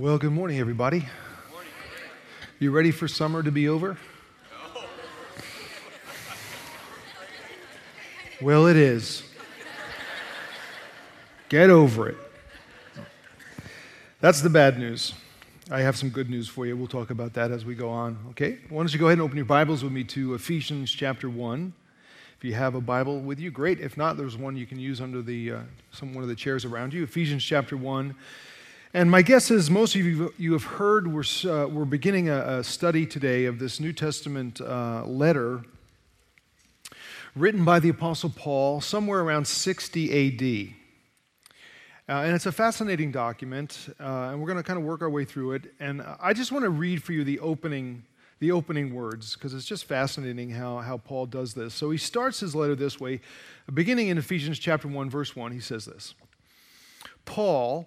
Well, good morning, everybody. You ready for summer to be over? Well, it is. Get over it. That's the bad news. I have some good news for you. We'll talk about that as we go on, okay? Why don't you go ahead and open your Bibles with me to Ephesians chapter 1. If you have a Bible with you, great. If not, there's one you can use under the, uh, some, one of the chairs around you. Ephesians chapter 1. And my guess is most of you, you have heard we're, uh, we're beginning a, a, study today of this New Testament uh, letter written by the Apostle Paul somewhere around 60 AD. Uh, and it's a fascinating document, uh, and we're going to kind of work our way through it. And I just want to read for you the opening, the opening words, because it's just fascinating how, how Paul does this. So he starts his letter this way, beginning in Ephesians chapter 1, verse 1, he says this. Paul,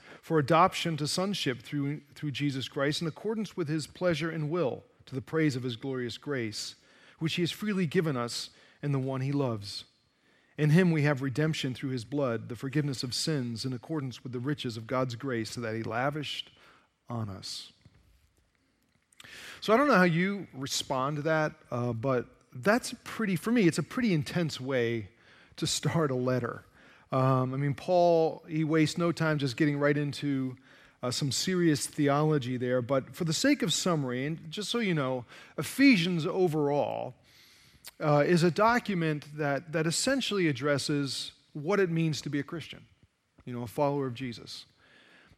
for adoption to sonship through, through Jesus Christ in accordance with his pleasure and will to the praise of his glorious grace, which he has freely given us in the one he loves. In him we have redemption through his blood, the forgiveness of sins in accordance with the riches of God's grace that he lavished on us. So I don't know how you respond to that, uh, but that's pretty, for me, it's a pretty intense way to start a letter. Um, I mean, Paul, he wastes no time just getting right into uh, some serious theology there. But for the sake of summary, and just so you know, Ephesians overall uh, is a document that, that essentially addresses what it means to be a Christian, you know, a follower of Jesus.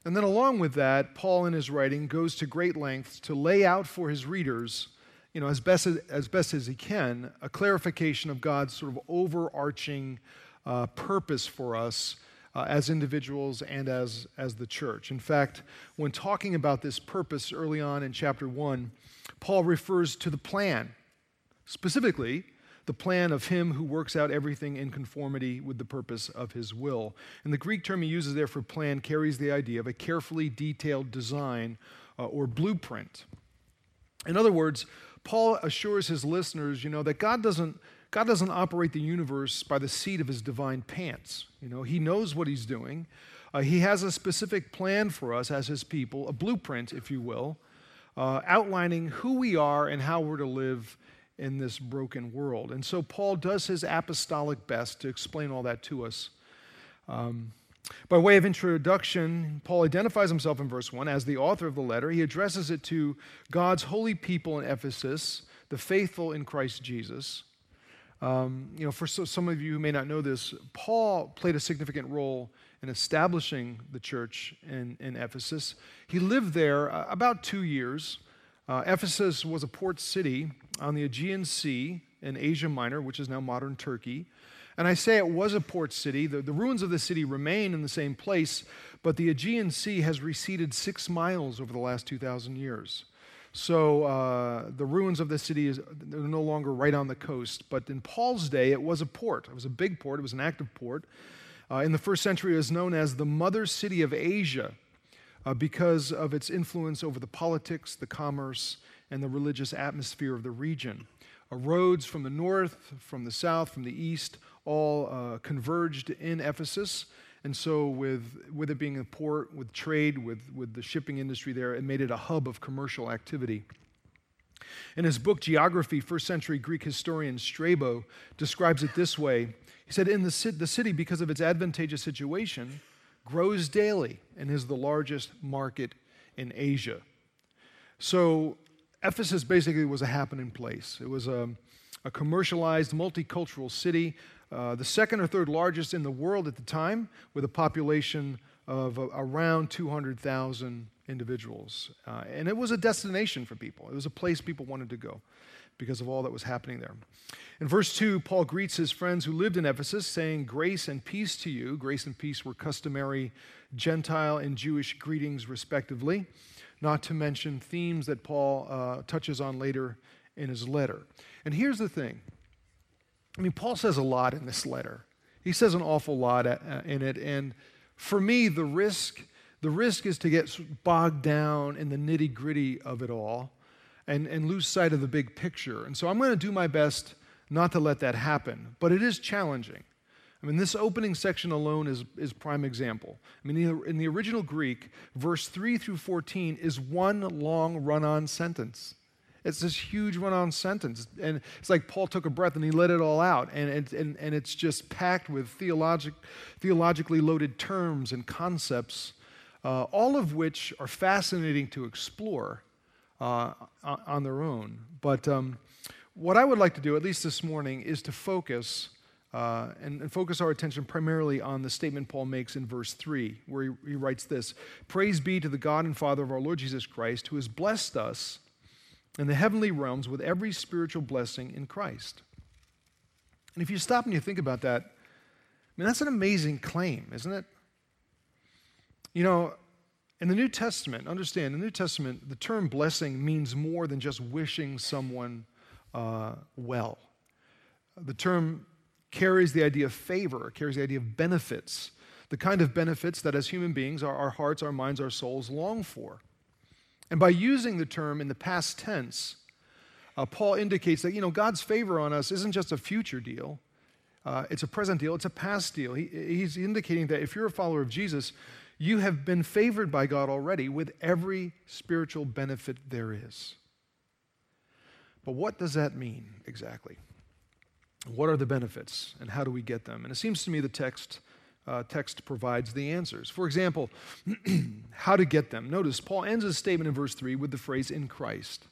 And then along with that, Paul in his writing goes to great lengths to lay out for his readers, you know, as best as, as, best as he can, a clarification of God's sort of overarching uh, purpose for us uh, as individuals and as, as the church. In fact, when talking about this purpose early on in chapter 1, Paul refers to the plan, specifically, the plan of him who works out everything in conformity with the purpose of his will. And the Greek term he uses there for plan carries the idea of a carefully detailed design uh, or blueprint. In other words, Paul assures his listeners, you know, that God doesn't God doesn't operate the universe by the seat of his divine pants. You know, he knows what he's doing. Uh, he has a specific plan for us as his people, a blueprint, if you will, uh, outlining who we are and how we're to live in this broken world. And so Paul does his apostolic best to explain all that to us. Um, by way of introduction, Paul identifies himself in verse 1 as the author of the letter. He addresses it to God's holy people in Ephesus, the faithful in Christ Jesus. Um, you know, for so, some of you who may not know this, Paul played a significant role in establishing the church in, in Ephesus. He lived there uh, about two years. Uh, Ephesus was a port city on the Aegean Sea in Asia Minor, which is now modern Turkey. And I say it was a port city. The, the ruins of the city remain in the same place, but the Aegean Sea has receded six miles over the last 2,000 years. So uh, the ruins of the city is they're no longer right on the coast. But in Paul's day, it was a port. It was a big port. It was an active port. Uh, in the first century, it was known as the mother city of Asia uh, because of its influence over the politics, the commerce, and the religious atmosphere of the region. Uh, roads from the north, from the south, from the east, all uh, converged in Ephesus. And so, with, with it being a port, with trade, with, with the shipping industry there, it made it a hub of commercial activity. In his book, Geography, first century Greek historian Strabo describes it this way He said, In the, the city, because of its advantageous situation, grows daily and is the largest market in Asia. So, Ephesus basically was a happening place. It was a, a commercialized, multicultural city uh, the second or third largest in the world at the time, with a population of uh, around 200,000 individuals. Uh, and it was a destination for people, it was a place people wanted to go because of all that was happening there. In verse 2, Paul greets his friends who lived in Ephesus, saying, Grace and peace to you. Grace and peace were customary Gentile and Jewish greetings, respectively, not to mention themes that Paul uh, touches on later in his letter. And here's the thing I mean, Paul says a lot in this letter, he says an awful lot uh, in it. And for me, the risk. The risk is to get bogged down in the nitty gritty of it all and, and lose sight of the big picture. And so I'm going to do my best not to let that happen, but it is challenging. I mean, this opening section alone is, is prime example. I mean, in the, in the original Greek, verse 3 through 14 is one long run on sentence. It's this huge run on sentence. And it's like Paul took a breath and he let it all out. And, it, and, and it's just packed with theologic, theologically loaded terms and concepts, uh, all of which are fascinating to explore uh, on their own. But um, what I would like to do, at least this morning, is to focus uh, and, and, focus our attention primarily on the statement Paul makes in verse 3, where he, he writes this Praise be to the God and Father of our Lord Jesus Christ, who has blessed us in the heavenly realms with every spiritual blessing in Christ. And if you stop and you think about that, I mean, that's an amazing claim, isn't it? You know, in the New Testament, understand, in the New Testament, the term blessing means more than just wishing someone uh, well. The term carries the idea of favor, carries the idea of benefits, the kind of benefits that as human beings, our, our hearts, our minds, our souls long for. And by using the term in the past tense, uh, Paul indicates that, you know, God's favor on us isn't just a future deal. Uh, it's a present deal, it's a past deal. He, he's indicating that if you're a follower of Jesus, you have been favored by God already with every spiritual benefit there is. But what does that mean exactly? What are the benefits and how do we get them? And it seems to me the text, uh, text provides the answers. For example, how to get them. Notice Paul ends his statement in verse 3 with the phrase in Christ.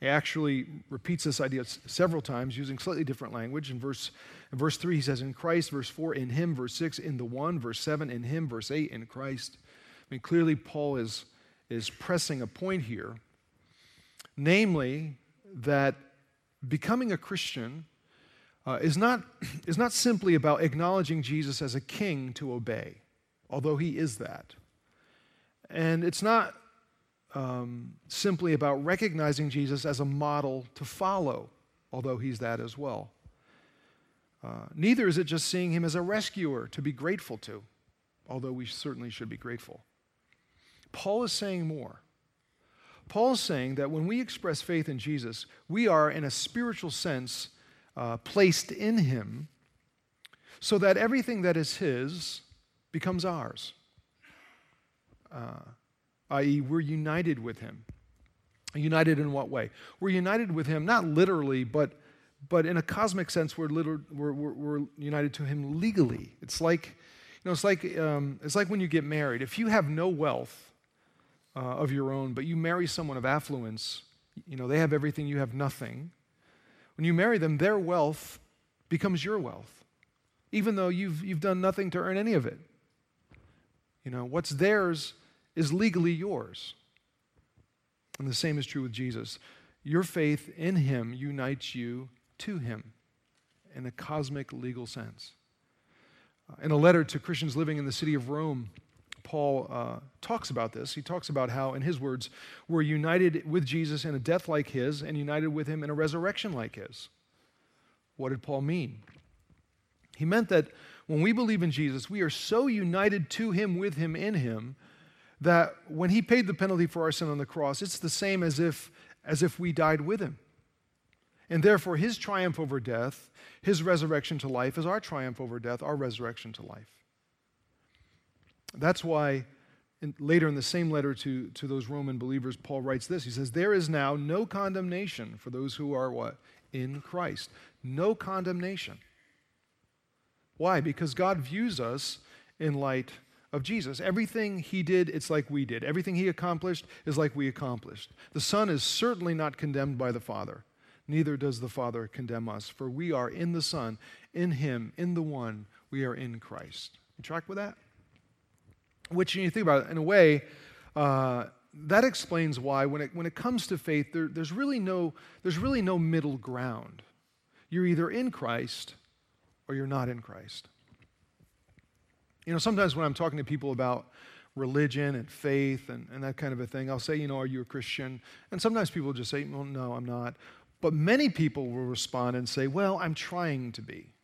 He actually repeats this idea several times using slightly different language. In verse, in verse 3, he says, In Christ. Verse 4, in Him. Verse 6, in the one. Verse 7, in Him. Verse 8, in Christ. I mean, clearly, Paul is, is pressing a point here, namely, that becoming a Christian uh, is, not, is not simply about acknowledging Jesus as a king to obey, although he is that. And it's not um, simply about recognizing Jesus as a model to follow, although he's that as well. Uh, neither is it just seeing him as a rescuer to be grateful to, although we certainly should be grateful. Paul is saying more. Paul is saying that when we express faith in Jesus, we are, in a spiritual sense, uh, placed in him so that everything that is his becomes ours. Uh, i.e., we're united with him. United in what way? We're united with him, not literally, but, but in a cosmic sense, we're, liter- we're, we're, we're united to him legally. It's like, you know, it's like, um, it's like when you get married. If you have no wealth uh, of your own, but you marry someone of affluence, you know, they have everything, you have nothing. When you marry them, their wealth becomes your wealth, even though you've, you've done nothing to earn any of it. You know, what's theirs is legally yours. And the same is true with Jesus. Your faith in him unites you to him in a cosmic legal sense. Uh, in a letter to Christians living in the city of Rome, Paul uh, talks about this. He talks about how, in his words, we're united with Jesus in a death like his and united with him in a resurrection like his. What did Paul mean? He meant that when we believe in Jesus, we are so united to him, with him, in him, that when he paid the penalty for our sin on the cross, it's the same as if, as if we died with him. And therefore, his triumph over death, his resurrection to life, is our triumph over death, our resurrection to life. That's why in, later in the same letter to, to those Roman believers, Paul writes this. He says, There is now no condemnation for those who are what? In Christ. No condemnation. Why? Because God views us in light of Jesus. Everything he did, it's like we did. Everything he accomplished is like we accomplished. The Son is certainly not condemned by the Father. Neither does the Father condemn us, for we are in the Son, in him, in the one, we are in Christ. You track with that? Which, when you think about it, in a way, uh, that explains why when it, when it comes to faith, there, there's, really no, there's really no middle ground. You're either in Christ or you're not in Christ. You know, sometimes when I'm talking to people about religion and faith and, and that kind of a thing, I'll say, you know, are you a Christian? And sometimes people just say, well, no, I'm not. But many people will respond and say, Well, I'm trying to be,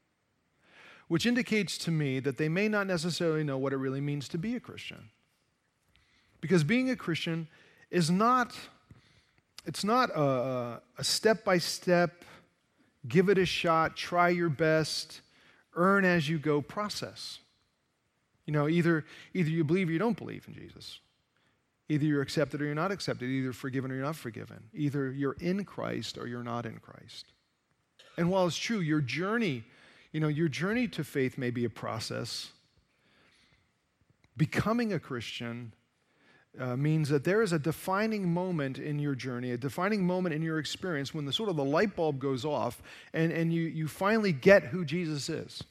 which indicates to me that they may not necessarily know what it really means to be a Christian. Because being a Christian is not, it's not a step by step, give it a shot, try your best, earn as you go process. You know, either, either you believe or you don't believe in Jesus. Either you're accepted or you're not accepted. Either forgiven or you're not forgiven. Either you're in Christ or you're not in Christ. And while it's true, your journey, you know, your journey to faith may be a process. Becoming a Christian uh, means that there is a defining moment in your journey, a defining moment in your experience when the sort of the light bulb goes off and, and you, you finally get who Jesus is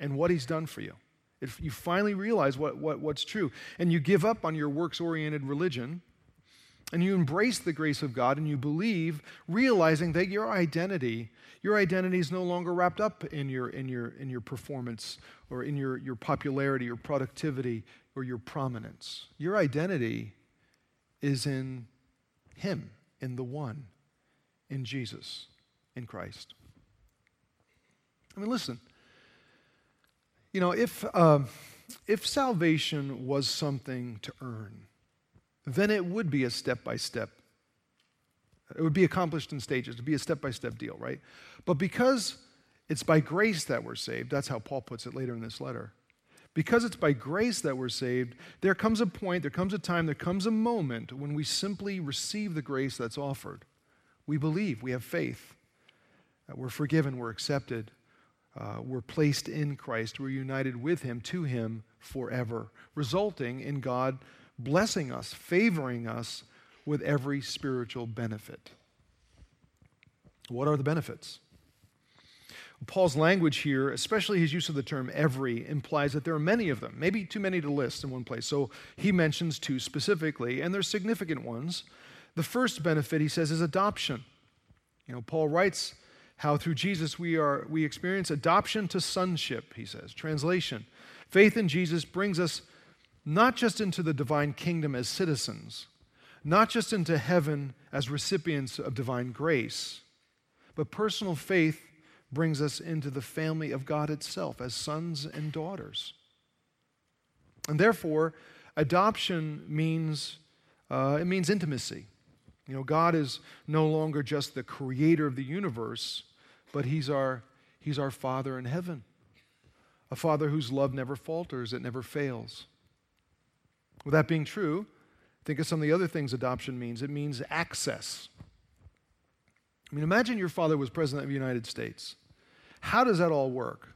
and what he's done for you. If you finally realize what, what, what's true and you give up on your works oriented religion and you embrace the grace of God and you believe, realizing that your identity, your identity is no longer wrapped up in your, in your, in your performance or in your, your popularity or productivity or your prominence. Your identity is in Him, in the one, in Jesus, in Christ. I mean, listen. You know, if, uh, if salvation was something to earn, then it would be a step by step. It would be accomplished in stages. It would be a step by step deal, right? But because it's by grace that we're saved, that's how Paul puts it later in this letter. Because it's by grace that we're saved, there comes a point, there comes a time, there comes a moment when we simply receive the grace that's offered. We believe, we have faith, we're forgiven, we're accepted, uh, we're placed in Christ, we're united with Him, to Him forever, resulting in God blessing us, favoring us with every spiritual benefit. What are the benefits? Paul's language here, especially his use of the term every, implies that there are many of them, maybe too many to list in one place. So he mentions two specifically, and they're significant ones. The first benefit, he says, is adoption. You know, Paul writes how through Jesus we are we experience adoption to sonship, he says. Translation. Faith in Jesus brings us not just into the divine kingdom as citizens, not just into heaven as recipients of divine grace, but personal faith brings us into the family of God itself as sons and daughters. And therefore, adoption means uh, it means intimacy. You know, God is no longer just the creator of the universe, but He's our, he's our Father in heaven. A Father whose love never falters, it never fails. With that being true, think of some of the other things adoption means. It means access. I mean, imagine your father was president of the United States. How does that all work?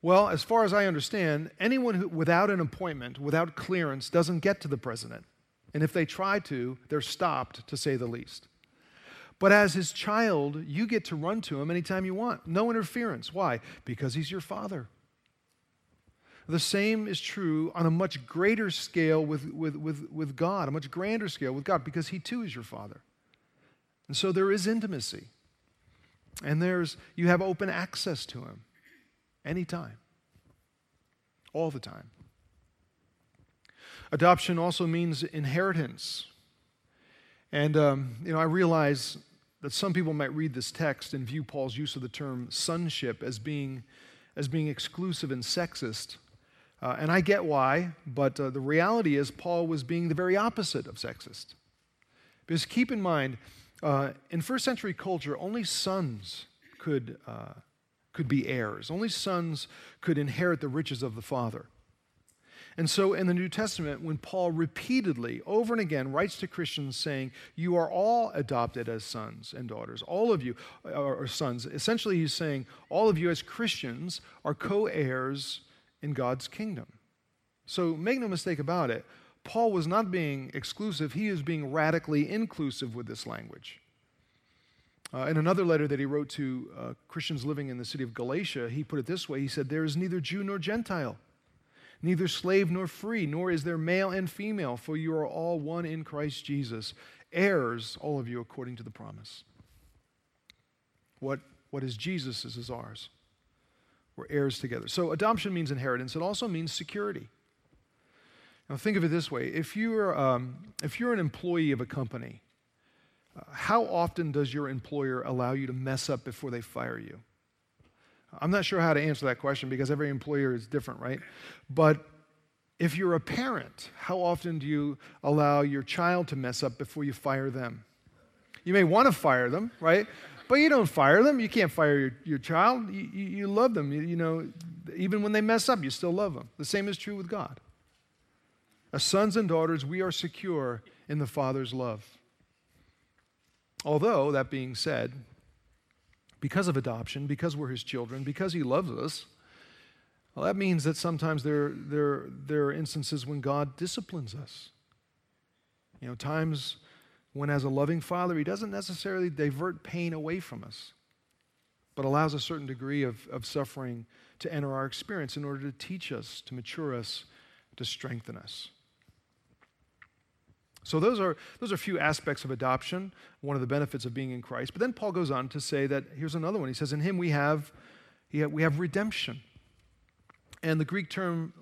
Well, as far as I understand, anyone who, without an appointment, without clearance, doesn't get to the president. And if they try to, they're stopped, to say the least. But as his child, you get to run to him anytime you want. No interference. Why? Because he's your father. The same is true on a much greater scale with, with, with, with God, a much grander scale with God, because he too is your father. And so there is intimacy. And there's you have open access to him anytime. All the time. Adoption also means inheritance. And, um, you know, I realize that some people might read this text and view Paul's use of the term sonship as being, as being exclusive and sexist. Uh, and I get why, but uh, the reality is Paul was being the very opposite of sexist. Because keep in mind, uh, in first century culture, only sons could, uh, could be heirs, only sons could inherit the riches of the father. And so in the New Testament, when Paul repeatedly, over and again, writes to Christians saying, You are all adopted as sons and daughters, all of you are sons, essentially he's saying, All of you as Christians are co heirs in God's kingdom. So make no mistake about it, Paul was not being exclusive, he is being radically inclusive with this language. Uh, in another letter that he wrote to uh, Christians living in the city of Galatia, he put it this way He said, There is neither Jew nor Gentile neither slave nor free, nor is there male and female, for you are all one in Christ Jesus, heirs, all of you, according to the promise. What, what is Jesus is ours. We're heirs together. So adoption means inheritance. It also means security. Now think of it this way: if you're um, if you're an employee of a company, how often does your employer allow you to mess up before they fire you? I'm not sure how to answer that question because every employer is different, right? But if you're a parent, how often do you allow your child to mess up before you fire them? You may want to fire them, right? But you don't fire them. You can't fire your, your child. You, you, you love them. You, you know, even when they mess up, you still love them. The same is true with God. As sons and daughters, we are secure in the Father's love. Although, that being said, because of adoption, because we're his children, because he loves us, well, that means that sometimes there, there, there are instances when God disciplines us. You know, times when, as a loving father, he doesn't necessarily divert pain away from us, but allows a certain degree of, of suffering to enter our experience in order to teach us, to mature us, to strengthen us. So those are those are a few aspects of adoption, one of the benefits of being in Christ. But then Paul goes on to say that here's another one. He says, "In Him we have, we have redemption." And the Greek term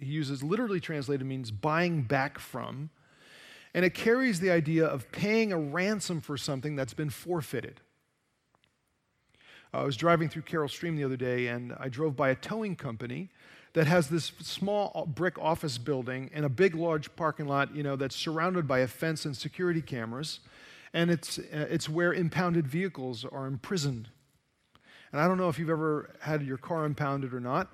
he uses, literally translated, means buying back from, and it carries the idea of paying a ransom for something that's been forfeited. I was driving through Carol Stream the other day, and I drove by a towing company that has this small brick office building and a big, large parking lot, you know, that's surrounded by a fence and security cameras. And it's, uh, it's where impounded vehicles are imprisoned. And I don't know if you've ever had your car impounded or not,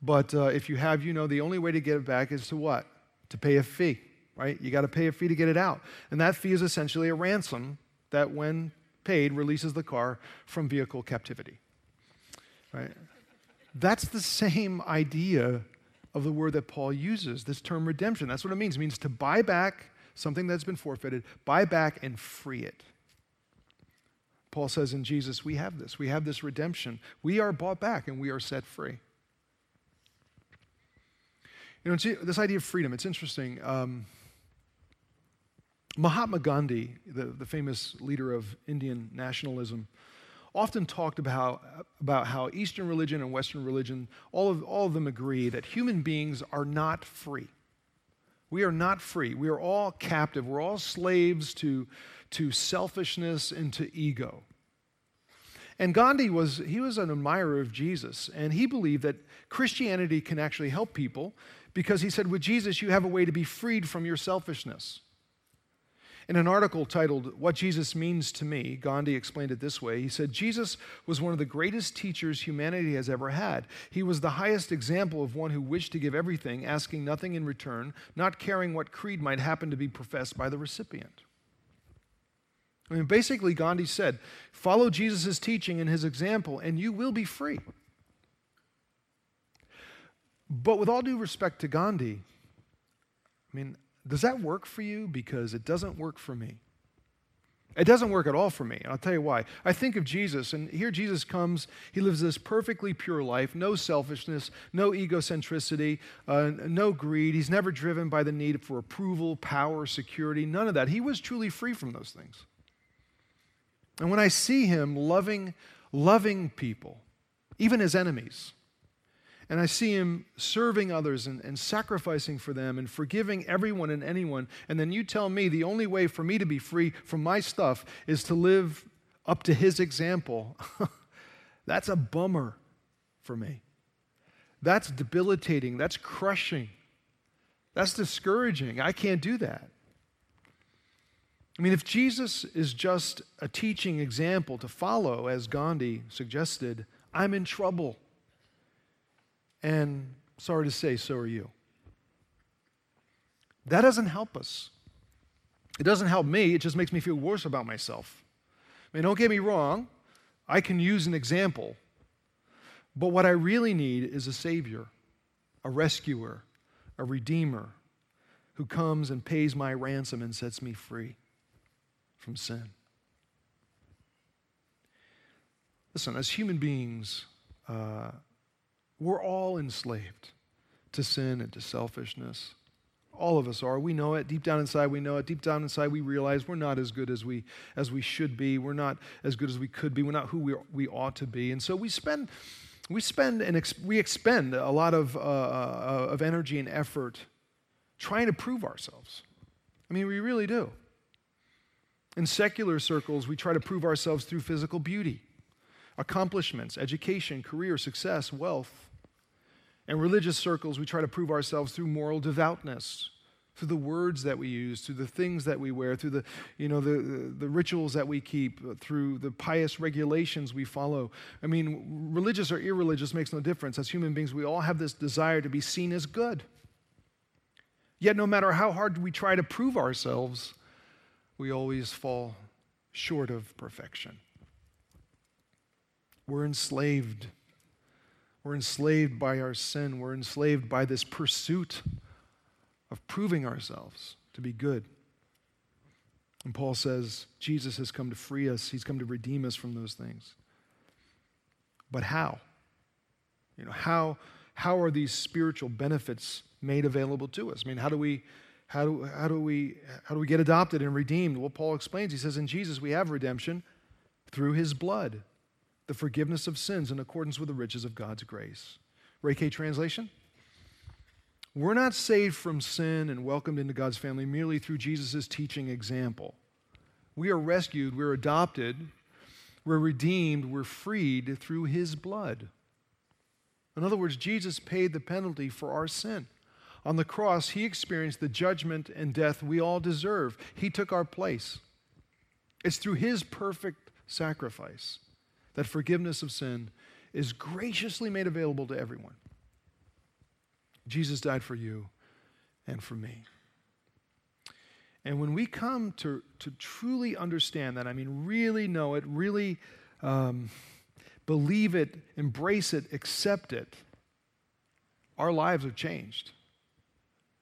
but uh, if you have, you know the only way to get it back is to what? To pay a fee, right? You got to pay a fee to get it out. And that fee is essentially a ransom that, when paid, releases the car from vehicle captivity, right? That's the same idea of the word that Paul uses, this term redemption. That's what it means. It means to buy back something that's been forfeited, buy back and free it. Paul says in Jesus, we have this. We have this redemption. We are bought back and we are set free. You know, this idea of freedom, it's interesting. Um, Mahatma Gandhi, the, the famous leader of Indian nationalism, often talked about, about how Eastern religion and Western religion, all of, all of them agree that human beings are not free. We are not free. We are all captive. We're all slaves to, to selfishness and to ego. And Gandhi was, he was an admirer of Jesus, and he believed that Christianity can actually help people because he said, with Jesus, you have a way to be freed from your selfishness. In an article titled, What Jesus Means to Me, Gandhi explained it this way. He said, Jesus was one of the greatest teachers humanity has ever had. He was the highest example of one who wished to give everything, asking nothing in return, not caring what creed might happen to be professed by the recipient. I mean, basically, Gandhi said, follow Jesus' teaching and his example, and you will be free. But with all due respect to Gandhi, I mean, does that work for you? Because it doesn't work for me. It doesn't work at all for me. And I'll tell you why. I think of Jesus, and here Jesus comes. He lives this perfectly pure life no selfishness, no egocentricity, uh, no greed. He's never driven by the need for approval, power, security, none of that. He was truly free from those things. And when I see him loving, loving people, even his enemies, and I see him serving others and, and, sacrificing for them and forgiving everyone and anyone. And then you tell me the only way for me to be free from my stuff is to live up to his example. That's a bummer for me. That's debilitating. That's crushing. That's discouraging. I can't do that. I mean, if Jesus is just a teaching example to follow, as Gandhi suggested, I'm in trouble. And sorry to say, so are you. That doesn't help us. It doesn't help me, it just makes me feel worse about myself. I mean, don't get me wrong, I can use an example, but what I really need is a Savior, a rescuer, a Redeemer who comes and pays my ransom and sets me free from sin. Listen, as human beings, uh, we're all enslaved to sin and to selfishness. All of us are. We know it. Deep down inside, we know it. Deep down inside, we realize we're not as good as we, as we should be. We're not as good as we could be. We're not who we, we ought to be. And so we spend, we spend and ex- we expend a lot of, uh, uh, of energy and effort trying to prove ourselves. I mean, we really do. In secular circles, we try to prove ourselves through physical beauty, accomplishments, education, career, success, wealth. In religious circles, we try to prove ourselves through moral devoutness, through the words that we use, through the things that we wear, through the, you know, the, the, rituals that we keep, through the pious regulations we follow. I mean, religious or irreligious makes no difference. As human beings, we all have this desire to be seen as good. Yet, no matter how hard we try to prove ourselves, we always fall short of perfection. We're enslaved. We're enslaved by our sin. We're enslaved by this pursuit of proving ourselves to be good. And Paul says Jesus has come to free us, he's come to redeem us from those things. But how? You know, how, how are these spiritual benefits made available to us? I mean, how do we how do, how, do we, how do we get adopted and redeemed? Well, Paul explains. He says, In Jesus we have redemption through his blood, the forgiveness of sins in accordance with the riches of God's grace. Ray K translation? We're not saved from sin and welcomed into God's family merely through Jesus' teaching example. We are rescued, we're adopted, we're redeemed, we're freed through his blood. In other words, Jesus paid the penalty for our sin. On the cross, he experienced the judgment and death we all deserve. He took our place. It's through his perfect sacrifice that forgiveness of sin is graciously made available to everyone. Jesus died for you and for me. And when we come to, to truly understand that, I mean, really know it, really um, believe it, embrace it, accept it, our lives are changed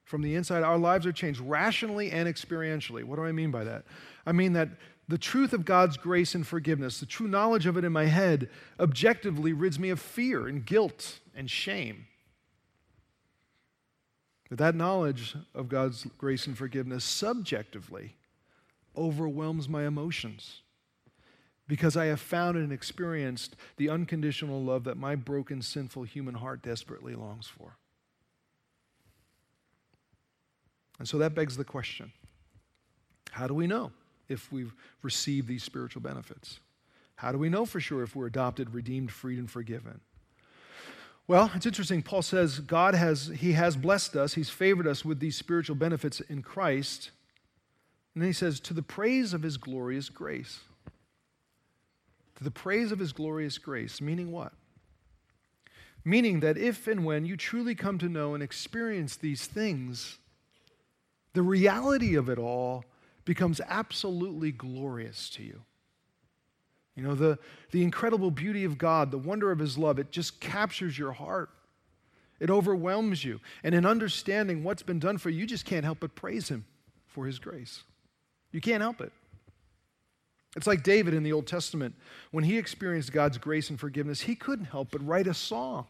from the inside, our lives are changed rationally and experientially. What do I mean by that? I mean that the truth of God's grace and forgiveness, the true knowledge of it in my head, objectively rids me of fear and guilt and shame. But that knowledge of God's grace and forgiveness subjectively overwhelms my emotions because I have found and experienced the unconditional love that my broken, sinful human heart desperately longs for. And so that begs the question how do we know if we've received these spiritual benefits? How do we know for sure if we're adopted, redeemed, freed, and forgiven? Well, it's interesting. Paul says God has, He has blessed us, He's favored us with these spiritual benefits in Christ. And then he says, to the praise of His glorious grace. To the praise of His glorious grace, meaning what? Meaning that if and when you truly come to know and experience these things, the reality of it all becomes absolutely glorious to you. You know, the, the incredible beauty of God, the wonder of His love, it just captures your heart. It overwhelms you. And in understanding what's been done for you, you just can't help but praise Him for His grace. You can't help it. It's like David in the Old Testament. When he experienced God's grace and forgiveness, he couldn't help but write a song.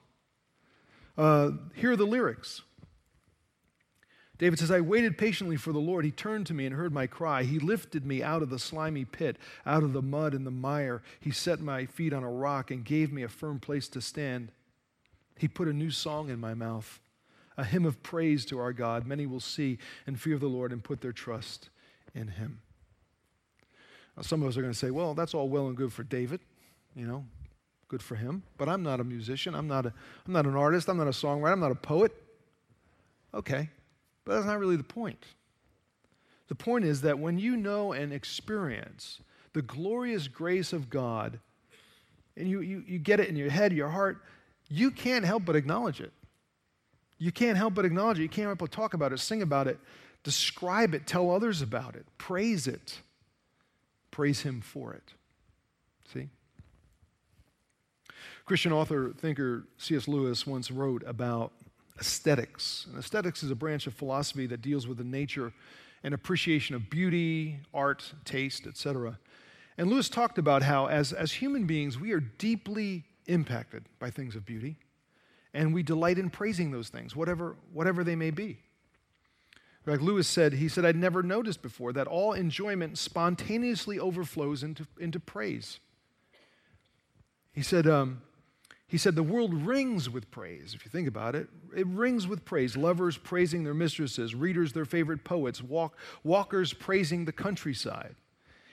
Uh, here are the lyrics David says, I waited patiently for the Lord. He turned to me and heard my cry. He lifted me out of the slimy pit, out of the mud and the mire. He set my feet on a rock and gave me a firm place to stand. He put a new song in my mouth, a hymn of praise to our God. Many will see and fear the Lord and put their trust in him. Now, some of us are going to say, well, that's all well and good for David, you know, good for him. But I'm not a musician. I'm not, a, I'm not an artist. I'm not a songwriter. I'm not a poet. Okay. But that's not really the point. The point is that when you know and experience the glorious grace of God, and you, you, you get it in your head, your heart, you can't help but acknowledge it. You can't help but acknowledge it. You can't help but talk about it, sing about it, describe it, tell others about it, praise it, praise Him for it. See? Christian author, thinker C.S. Lewis once wrote about aesthetics. And aesthetics is a branch of philosophy that deals with the nature and appreciation of beauty, art, taste, etc. And Lewis talked about how, as, as human beings, we are deeply impacted by things of beauty, and we delight in praising those things, whatever, whatever they may be. Like Lewis said, he said, I'd never noticed before that all enjoyment spontaneously overflows into, into praise. He said, um, he said, The world rings with praise, if you think about it. It rings with praise. Lovers praising their mistresses, readers their favorite poets, walk, walkers praising the countryside.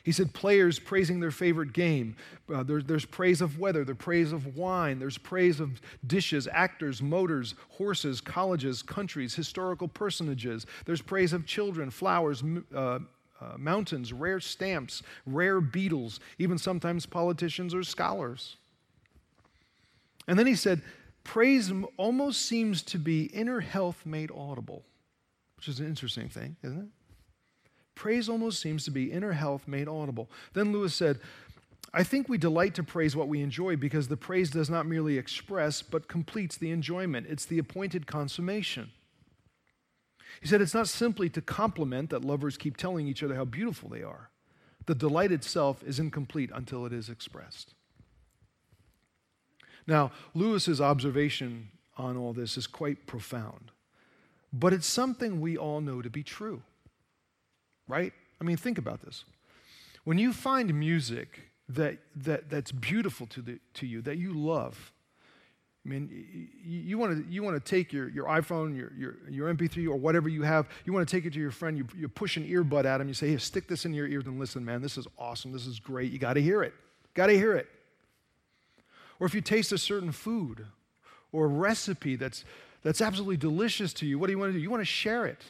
He said players praising their favorite game. Uh, there, there's praise of weather, there's praise of wine, there's praise of dishes, actors, motors, horses, colleges, countries, historical personages. There's praise of children, flowers, uh, uh, mountains, rare stamps, rare beetles, even sometimes politicians or scholars. And then he said, praise almost seems to be inner health made audible, which is an interesting thing, isn't it? Praise almost seems to be inner health made audible. Then Lewis said, I think we delight to praise what we enjoy because the praise does not merely express, but completes the enjoyment. It's the appointed consummation. He said, It's not simply to compliment that lovers keep telling each other how beautiful they are. The delight itself is incomplete until it is expressed. Now, Lewis's observation on all this is quite profound, but it's something we all know to be true right? I mean, think about this. When you find music that, that, that's beautiful to, the, to you, that you love, I mean, you, want to you want to take your, your iPhone, your, your, your MP3, or whatever you have, you want to take it to your friend, you, you push an earbud at him, you say, hey, stick this in your ears and listen, man, this is awesome, this is great, you got to hear it. Got to hear it. Or if you taste a certain food or a recipe that's, that's absolutely delicious to you, what do you want to do? You want to share it.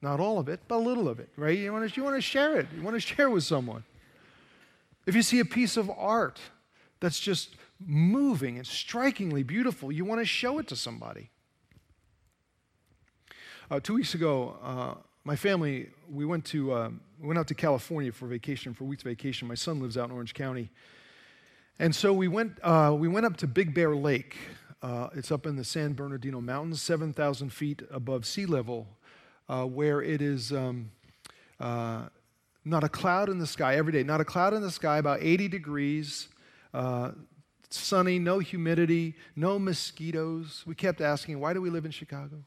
Not all of it, but a little of it, right? You want to, you want to share it. You want to share with someone. If you see a piece of art that's just moving and strikingly beautiful, you want to show it to somebody. Uh, two weeks ago, uh, my family we went to uh, we went out to California for vacation for a week's vacation. My son lives out in Orange County, and so we went uh, we went up to Big Bear Lake. Uh, it's up in the San Bernardino Mountains, seven thousand feet above sea level, uh, where it is um, uh, not a cloud in the sky every day, not a cloud in the sky, about 80 degrees, uh, sunny, no humidity, no mosquitoes. We kept asking, why do we live in Chicago?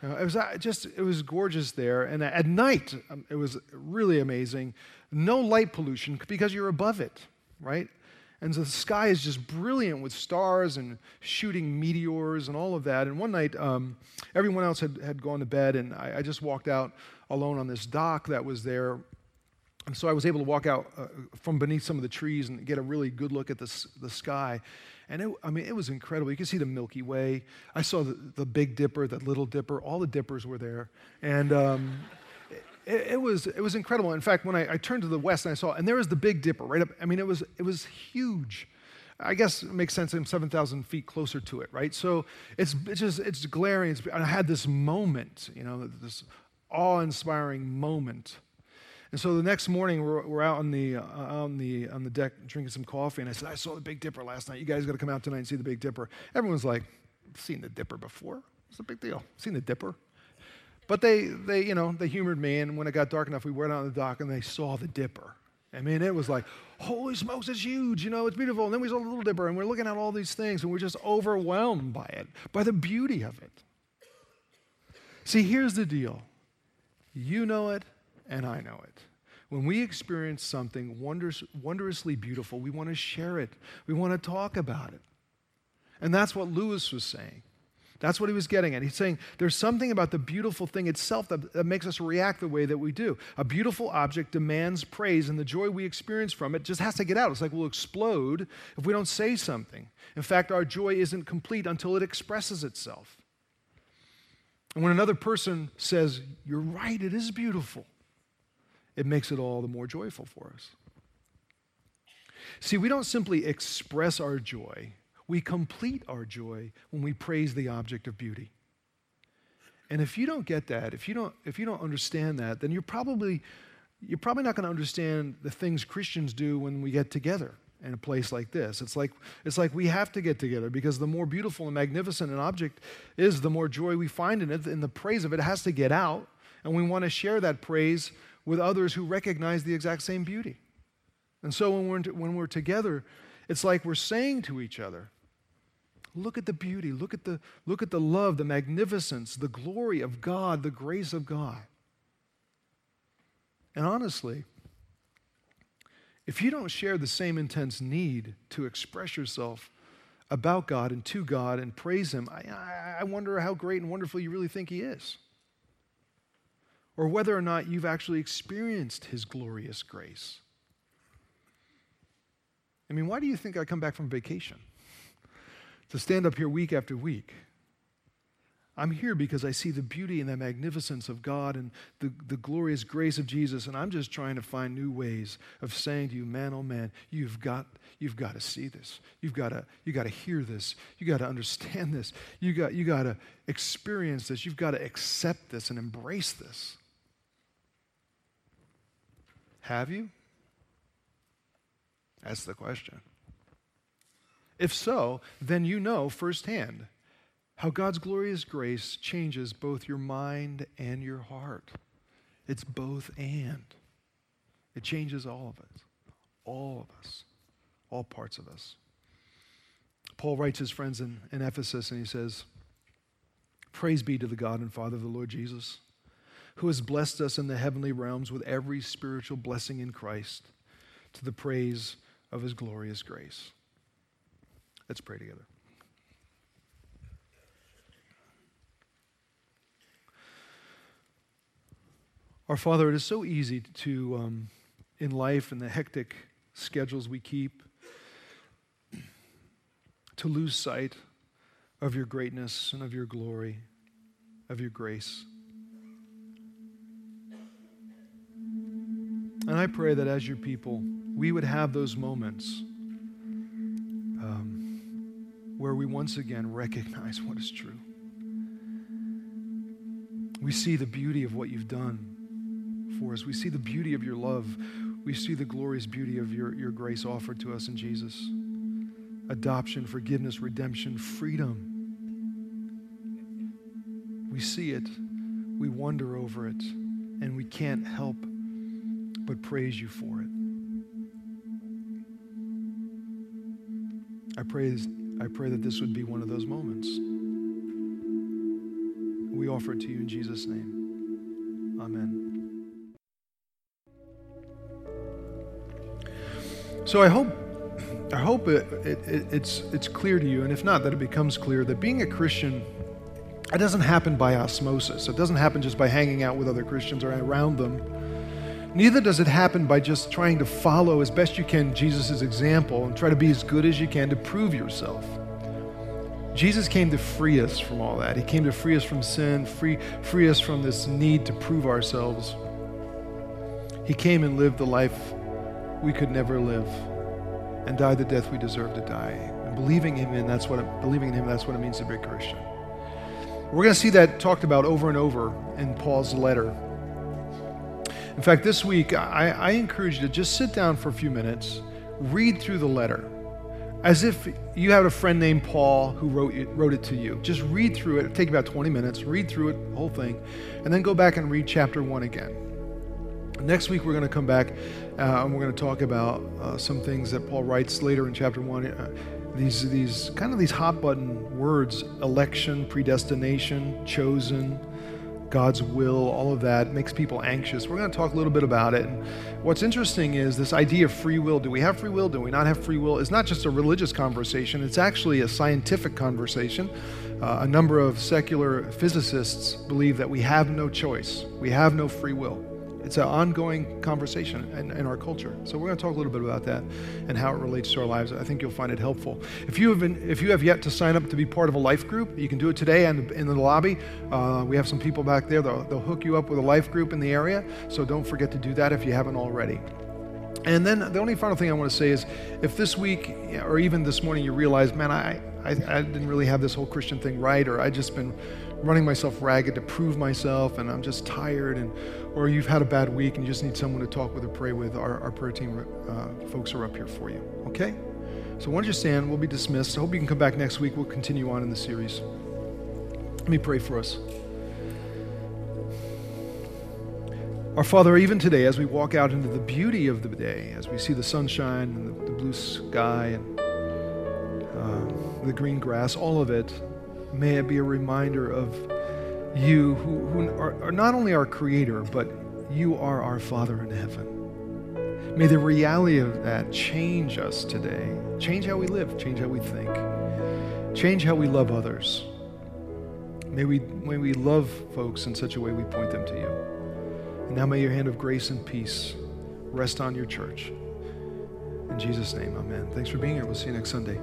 It was uh, just, it was gorgeous there. And at night, um, it was really amazing. No light pollution because you're above it, right? And so the sky is just brilliant with stars and shooting meteors and all of that. And one night, um, everyone else had, had gone to bed, and I, I, just walked out alone on this dock that was there. And so I was able to walk out uh, from beneath some of the trees and get a really good look at the, the sky. And it, I mean, it was incredible. You could see the Milky Way. I saw the, the Big Dipper, the Little Dipper. All the dippers were there. And. Um, it, it, was, it was incredible. In fact, when I, I, turned to the west and I saw, and there was the Big Dipper right up. I mean, it was, it was huge. I guess it makes sense. I'm 7,000 feet closer to it, right? So it's, it's just, it's glaring. It's, I had this moment, you know, this awe-inspiring moment. And so the next morning, we're, we're out on the, uh, on, the, on the deck drinking some coffee, and I said, I saw the Big Dipper last night. You guys got to come out tonight and see the Big Dipper. Everyone's like, seen the Dipper before. What's the big deal? Seen the Dipper? But they, they, you know, they humored me, and when it got dark enough, we went out on the dock and they saw the dipper. I mean, it was like, holy smokes, it's huge, you know, it's beautiful. And then we saw the little dipper, and we're looking at all these things, and we're just overwhelmed by it, by the beauty of it. See, here's the deal you know it, and I know it. When we experience something wondrous, wondrously beautiful, we want to share it, we want to talk about it. And that's what Lewis was saying. That's what he was getting at. He's saying there's something about the beautiful thing itself that, that, makes us react the way that we do. A beautiful object demands praise, and the joy we experience from it just has to get out. It's like we'll explode if we don't say something. In fact, our joy isn't complete until it expresses itself. And when another person says, You're right, it is beautiful, it makes it all the more joyful for us. See, we don't simply express our joy we complete our joy when we praise the object of beauty. And if you don't get that, if you don't, if you don't understand that, then you're probably, you're probably not going to understand the things Christians do when we get together in a place like this. It's like, it's like we have to get together because the more beautiful and magnificent an object is, the more joy we find in it, and the praise of it has to get out. And we want to share that praise with others who recognize the exact same beauty. And so when we're, when we're together, it's like we're saying to each other, Look at the beauty, look at the, look at the love, the magnificence, the glory of God, the grace of God. And honestly, if you don't share the same intense need to express yourself about God and to God and praise Him, I, I wonder how great and wonderful you really think He is. or whether or not you've actually experienced His glorious grace. I mean, why do you think I come back from vacation? To stand up here week after week. I'm here because I see the beauty and the magnificence of God and the, the glorious grace of Jesus, and I'm just trying to find new ways of saying to you, man, oh man, you've got, you've got to see this. You've got to, you got to hear this. You've got to understand this. You got, you got to experience this. You've got to accept this and embrace this. Have you? That's the question. If so, then you know firsthand how God's glorious grace changes both your mind and your heart. It's both and. It changes all of us, all of us, all parts of us. Paul writes his friends in, in Ephesus and he says, Praise be to the God and Father of the Lord Jesus, who has blessed us in the heavenly realms with every spiritual blessing in Christ to the praise of his glorious grace. Let's pray together. Our Father, it is so easy to, um, in life and the hectic schedules we keep, to lose sight of your greatness and of your glory, of your grace. And I pray that as your people, we would have those moments um, where we once again recognize what is true. We see the beauty of what you've done for us. We see the beauty of your love. We see the glorious beauty of your, your grace offered to us in Jesus adoption, forgiveness, redemption, freedom. We see it, we wonder over it, and we can't help but praise you for it. I pray, I pray that this would be one of those moments. We offer it to you in Jesus' name. Amen. So I hope, I hope it, it, it, it's, it's clear to you, and if not, that it becomes clear that being a Christian, it doesn't happen by osmosis. It doesn't happen just by hanging out with other Christians or around them. Neither does it happen by just trying to follow as best you can Jesus' example and try to be as good as you can to prove yourself. Jesus came to free us from all that. He came to free us from sin, free, free us from this need to prove ourselves. He came and lived the life we could never live and die the death we deserve to die. And believing him in that's what it, believing in him that's what it means to be a Christian. We're going to see that talked about over and over in Paul's letter. In fact, this week I, I encourage you to just sit down for a few minutes, read through the letter, as if you had a friend named Paul who wrote it, wrote it to you. Just read through it. Take about 20 minutes. Read through it, the whole thing, and then go back and read chapter one again. Next week, we're going to come back uh, and we're going to talk about uh, some things that Paul writes later in chapter 1. Uh, these, these kind of these hot button words election, predestination, chosen, God's will, all of that makes people anxious. We're going to talk a little bit about it. And what's interesting is this idea of free will. Do we have free will? Do we not have free will? It's not just a religious conversation, it's actually a scientific conversation. Uh, a number of secular physicists believe that we have no choice, we have no free will. It's an ongoing conversation in, in, our culture. So we're going to talk a little bit about that and how it relates to our lives. I think you'll find it helpful. If you have been, if you have yet to sign up to be part of a life group, you can do it today in the, in the lobby. Uh, we have some people back there. They'll, they'll hook you up with a life group in the area. So don't forget to do that if you haven't already. And then the only final thing I want to say is if this week or even this morning you realize, man, I, I, I didn't really have this whole Christian thing right, or I just been running myself ragged to prove myself and I'm just tired and or you've had a bad week and you just need someone to talk with or pray with, our, our prayer team uh, folks are up here for you. Okay? So why don't you stand? We'll be dismissed. I hope you can come back next week. We'll continue on in the series. Let me pray for us. Our Father, even today, as we walk out into the beauty of the day, as we see the sunshine and the, the blue sky and uh, the green grass, all of it, may it be a reminder of you who, who are, are not only our creator, but you are our Father in heaven. May the reality of that change us today. Change how we live, change how we think, change how we love others. May we, may we love folks in such a way we point them to you. And now may your hand of grace and peace rest on your church. In Jesus' name, amen. Thanks for being here. We'll see you next Sunday.